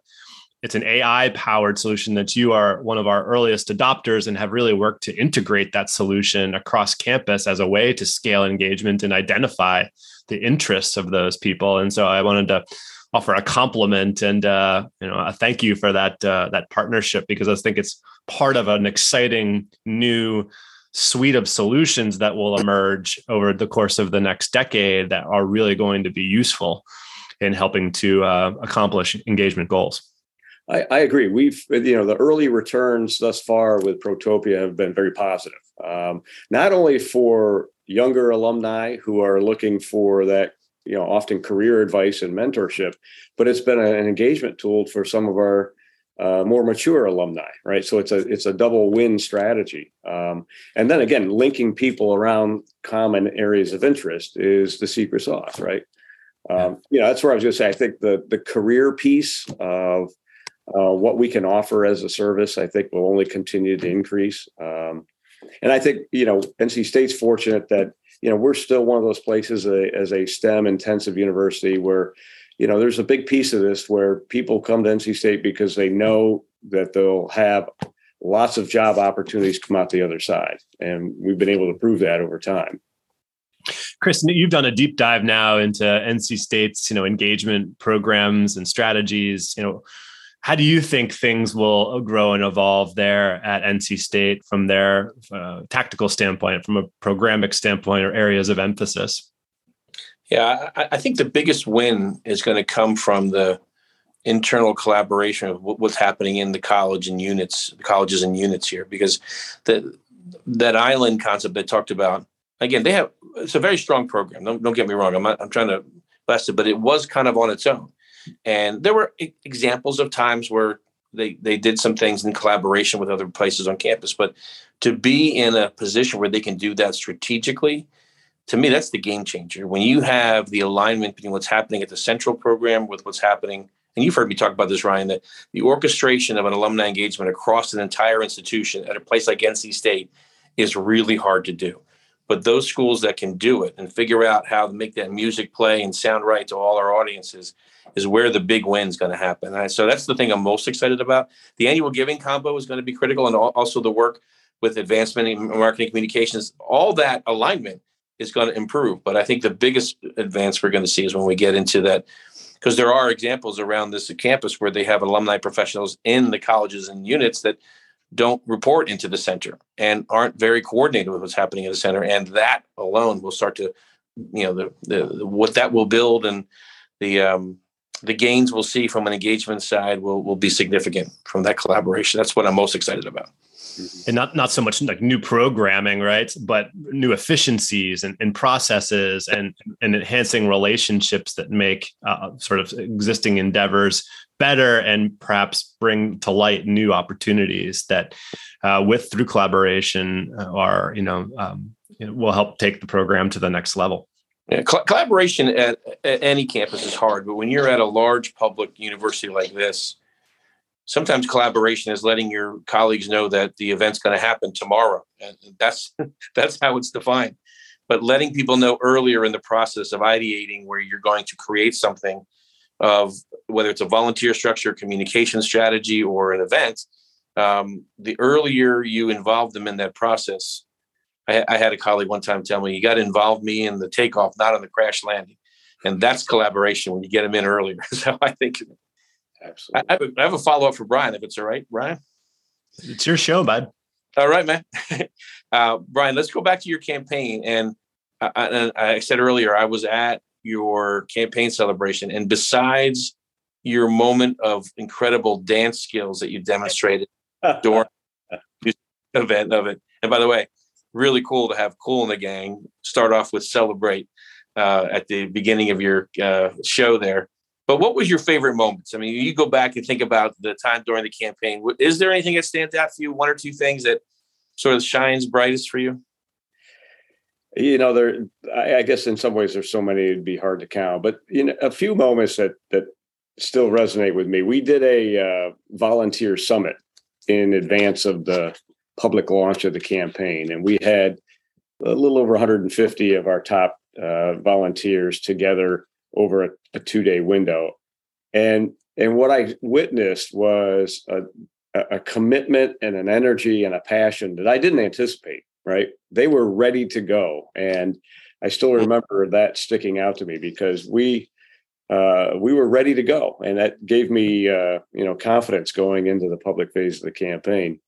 it's an AI powered solution that you are one of our earliest adopters and have really worked to integrate that solution across campus as a way to scale engagement and identify the interests of those people. And so I wanted to offer a compliment and uh, you know a thank you for that uh, that partnership because I think it's part of an exciting new suite of solutions that will emerge over the course of the next decade that are really going to be useful in helping to uh, accomplish engagement goals. I, I, agree. We've, you know, the early returns thus far with Protopia have been very positive. Um, not only for younger alumni who are looking for that, you know, often career advice and mentorship, but it's been an engagement tool for some of our uh, more mature alumni, right? So it's a it's a double win strategy. Um, and then again, linking people around common areas of interest is the secret sauce, right? Um, you know, that's where I was going to say. I think the the career piece of uh, what we can offer as a service, I think, will only continue to increase. Um, and I think you know NC State's fortunate that you know we're still one of those places as a STEM intensive university where you know there's a big piece of this where people come to NC State because they know that they'll have lots of job opportunities come out the other side, and we've been able to prove that over time. Chris, you've done a deep dive now into NC State's, you know, engagement programs and strategies. You know, how do you think things will grow and evolve there at NC State from their uh, tactical standpoint, from a programmatic standpoint, or areas of emphasis? Yeah, I, I think the biggest win is going to come from the internal collaboration of what's happening in the college and units, colleges and units here, because the that island concept they talked about again, they have it's a very strong program. Don't, don't get me wrong. I'm not, I'm trying to blast it, but it was kind of on its own. And there were examples of times where they they did some things in collaboration with other places on campus, but to be in a position where they can do that strategically, to me, that's the game changer. When you have the alignment between what's happening at the central program with what's happening, and you've heard me talk about this, Ryan, that the orchestration of an alumni engagement across an entire institution at a place like NC State is really hard to do. But those schools that can do it and figure out how to make that music play and sound right to all our audiences is where the big win is going to happen. And so that's the thing I'm most excited about. The annual giving combo is going to be critical, and also the work with advancement in marketing communications. All that alignment is going to improve. But I think the biggest advance we're going to see is when we get into that, because there are examples around this campus where they have alumni professionals in the colleges and units that don't report into the center and aren't very coordinated with what's happening at the center. And that alone will start to you know the, the, the what that will build and the um the gains we'll see from an engagement side will will be significant from that collaboration. That's what I'm most excited about. And not not so much like new programming, right? But new efficiencies and, and processes and and enhancing relationships that make uh, sort of existing endeavors better and perhaps bring to light new opportunities that uh, with through collaboration uh, are you know um, will help take the program to the next level. Yeah, cl- collaboration at, at, any campus is hard, but when you're at a large public university like this, sometimes collaboration is letting your colleagues know that the event's going to happen tomorrow, and that's that's how it's defined. But letting people know earlier in the process of ideating where you're going to create something of whether it's a volunteer structure, communication strategy, or an event, um, the earlier you involve them in that process, I, I, had a colleague one time tell me, "You got to involve me in the takeoff, not on the crash landing," and that's collaboration when you get them in earlier. so I think, absolutely, I, have a, I have a follow up for Brian, if it's all right, Brian. It's your show, bud. All right, man. uh, Brian, let's go back to your campaign. And I, I said earlier, I was at your campaign celebration, and besides your moment of incredible dance skills that you demonstrated during the event of it, and by the way, really cool to have Kool and the Gang start off with Celebrate uh, at the beginning of your uh, show there. But what was your favorite moments? I mean, you go back and think about the time during the campaign. Is there anything that stands out for you? One or two things that sort of shines brightest for you? You know, there. I, I guess in some ways there's so many it'd be hard to count. But you know, a few moments that that still resonate with me. We did a uh, volunteer summit in advance of the public launch of the campaign. And we had a little over 150 of our top uh, volunteers together over a, a two day window. And and what I witnessed was a, a commitment and an energy and a passion that I didn't anticipate. Right, they were ready to go, and I still remember that sticking out to me because we uh, we were ready to go, and that gave me uh, you know confidence going into the public phase of the campaign.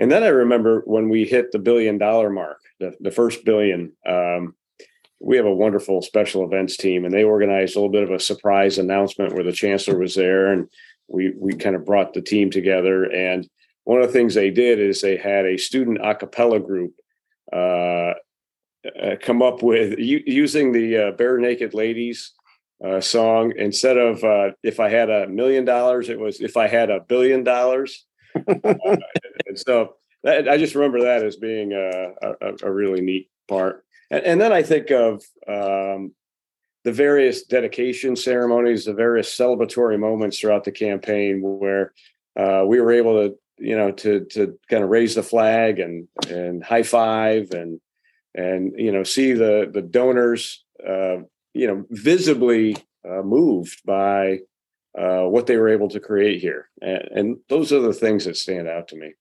And then I remember when we hit the billion dollar mark, the, the first billion, um, we have a wonderful special events team and they organized a little bit of a surprise announcement where the chancellor was there and we we kind of brought the team together. And one of the things they did is they had a student a cappella group uh, uh, come up with u- using the uh, Barenaked Ladies uh, song. Instead of uh, if I had a million dollars, it was if I had a billion dollars and so that, I just remember that as being a, a, a really neat part. And, and, then I think of um, the various dedication ceremonies, the various celebratory moments throughout the campaign where uh, we were able to, you know, to to kind of raise the flag and and high five and and you know see the the donors, uh, you know, visibly uh, moved by uh, what they were able to create here. And, and, those are the things that stand out to me.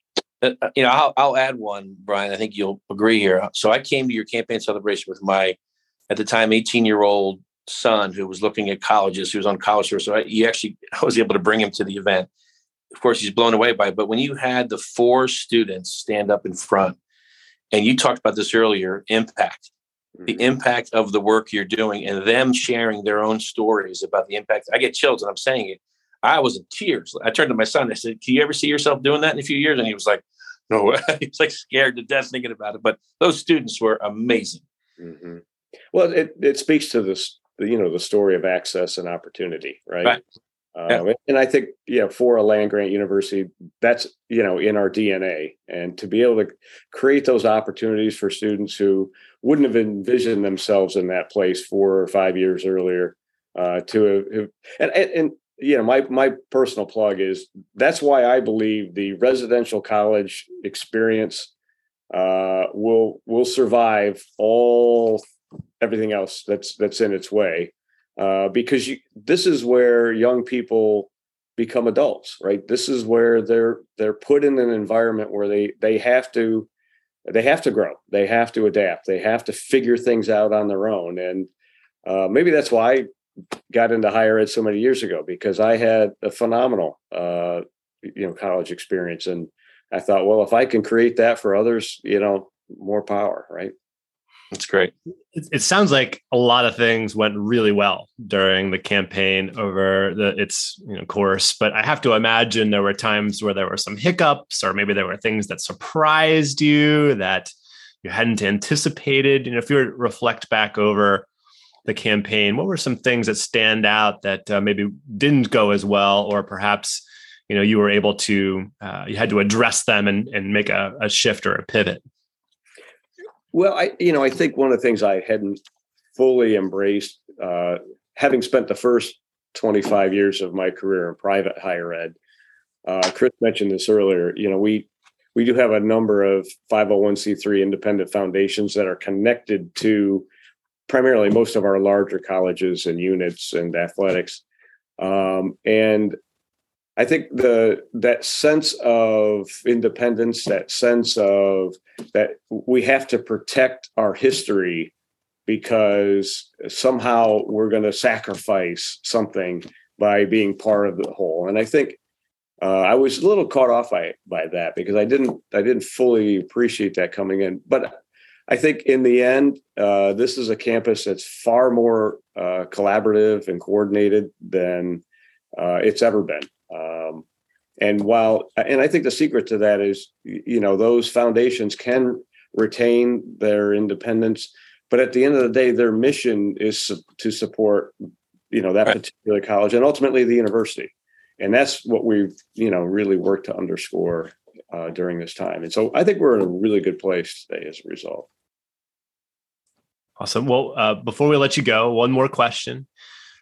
Uh, uh, you know, I'll, I'll add one, Brian. I think you'll agree here. So I came to your campaign celebration with my, at the time, 18 year old son who was looking at colleges. He was on college tour. So I, he actually, I was able to bring him to the event. Of course, he's blown away by it. But when you had the four students stand up in front, and you talked about this earlier, impact the mm-hmm. impact of the work you're doing and them sharing their own stories about the impact. I get chills and I'm saying it. I was in tears. I turned to my son. I said, Can you ever see yourself doing that in a few years? And he was like, No, he was like scared to death thinking about it. But those students were amazing. Mm-hmm. Well, it, it speaks to this, you know, the story of access and opportunity, right? right. Um, yeah. And I think, yeah, for a land grant university, that's, you know, in our DNA. And to be able to create those opportunities for students who wouldn't have envisioned themselves in that place four or five years earlier uh, to and, and, and, you know, my, my personal plug is that's why I believe the residential college experience uh, will, will survive all everything else that's, that's in its way uh, because you, this is where young people become adults, right? This is where they're they're put in an environment where they they have to they have to grow, they have to adapt, they have to figure things out on their own, and uh, maybe that's why I got into higher ed so many years ago because I had a phenomenal uh, you know college experience, and I thought, well, if I can create that for others, you know, more power, right? That's great. It, it, sounds like a lot of things went really well during the campaign over the its you know course, but I have to imagine there were times where there were some hiccups, or maybe there were things that surprised you that you hadn't anticipated. You know, if you reflect back over the campaign, what were some things that stand out that uh, maybe didn't go as well, or perhaps you know you were able to uh, you had to address them and and make a, a shift or a pivot? Well, I you know I think one of the things I hadn't fully embraced, uh, having spent the first 25 years of my career in private higher ed. Uh, Chris mentioned this earlier. You know, we we do have a number of 501c3 independent foundations that are connected to primarily most of our larger colleges and units and athletics. Um, and I think the that sense of independence, that sense of that we have to protect our history because somehow we're going to sacrifice something by being part of the whole. And I think uh, I was a little caught off by by that because I didn't I didn't fully appreciate that coming in. But I think in the end, uh, this is a campus that's far more uh, collaborative and coordinated than uh, it's ever been. Um, and while, and I think the secret to that is, you know, those foundations can retain their independence, but at the end of the day, their mission is to support, you know, that right. particular college and ultimately the university. And that's what we've, you know, really worked to underscore uh, during this time. And so I think we're in a really good place today as a result. Awesome. Well, uh, before we let you go, one more question.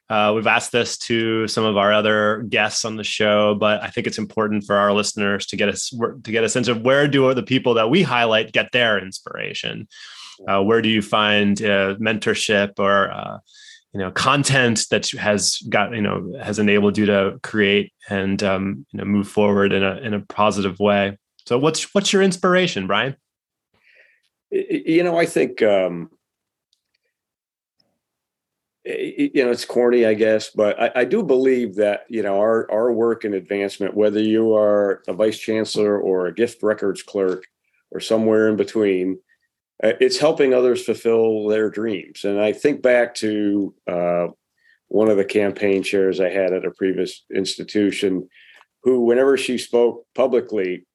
Uh, we've asked this to some of our other guests on the show, but I think it's important for our listeners to get us to get a sense of where do the people that we highlight get their inspiration. Uh, where do you find uh, mentorship or uh, you know content that has got you know has enabled you to create and um, you know move forward in a in a positive way? So what's what's your inspiration, Brian? You know, I think um, you know it's corny i guess but I, I, do believe that you know our our work and advancement whether you are a vice chancellor or a gift records clerk or somewhere in between uh, it's helping others fulfill their dreams. And i think back to uh, one of the campaign chairs i had at a previous institution who whenever she spoke publicly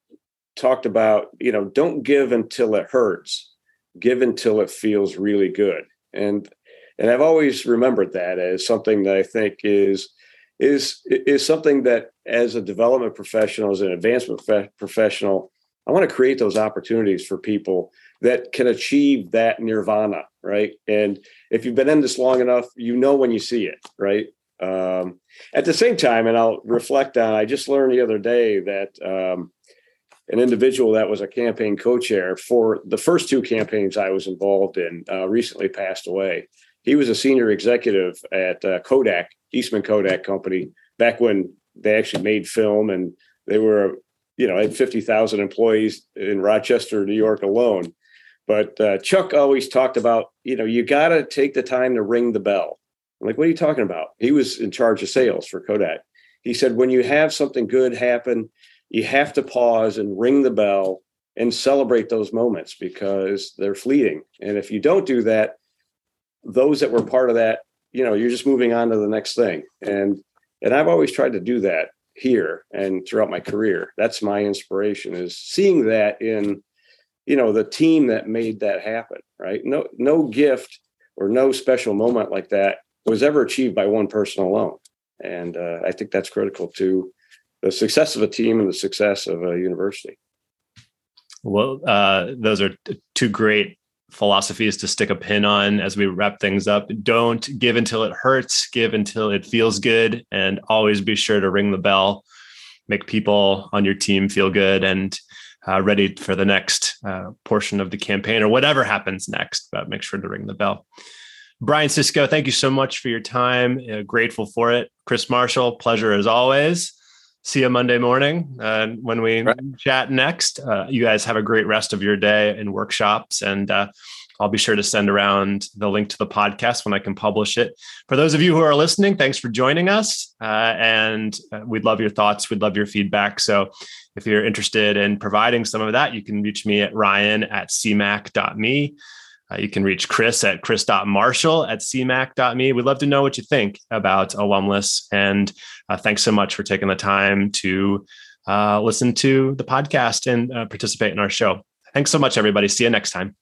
talked about you know don't give until it hurts. Give until it feels really good. And and I've always remembered that as something that I think is is is something that as a development professional, as an advancement professional, I want to create those opportunities for people that can achieve that nirvana, right? And if you've been in this long enough, you know when you see it, right? Um, at the same time, and I'll reflect on, I just learned the other day that um, an individual that was a campaign co-chair for the first two campaigns I was involved in uh, recently passed away he was a senior executive at uh, Kodak, Eastman Kodak Company, back when they actually made film and they were, you know, had 50,000 employees in Rochester, New York alone. But uh, Chuck always talked about, you know, you got to take the time to ring the bell. I'm like, what are you talking about? He was in charge of sales for Kodak. He said, when you have something good happen, you have to pause and ring the bell and celebrate those moments because they're fleeting. And if you don't do that, those that were part of that, you know, you're just moving on to the next thing. And and I've always tried to do that here and throughout my career. That's my inspiration is seeing that in, you know, the team that made that happen, right? No, no gift or no special moment like that was ever achieved by one person alone. And uh, I think that's critical to the success of a team and the success of a university. Well, uh, those are two great philosophies to stick a pin on as we wrap things up. Don't give until it hurts, give until it feels good, and always be sure to ring the bell. Make people on your team feel good and uh, ready for the next uh, portion of the campaign or whatever happens next, but make sure to ring the bell. Brian Sischo, thank you so much for your time. Uh, grateful for it. Chris Marshall, pleasure as always see you Monday morning uh, when we right. chat next. Uh, you guys have a great rest of your day in workshops, and uh, I'll be sure to send around the link to the podcast when I can publish it. For those of you who are listening, thanks for joining us, uh, and uh, we'd love your thoughts. We'd love your feedback. So. If you're interested in providing some of that, you can reach me at ryan at cmac.me. Uh, you can reach Chris at chris.marshall at cmac.me. We'd love to know what you think about Alumless. And uh, thanks so much for taking the time to uh, listen to the podcast and uh, participate in our show. Thanks so much, everybody. See you next time.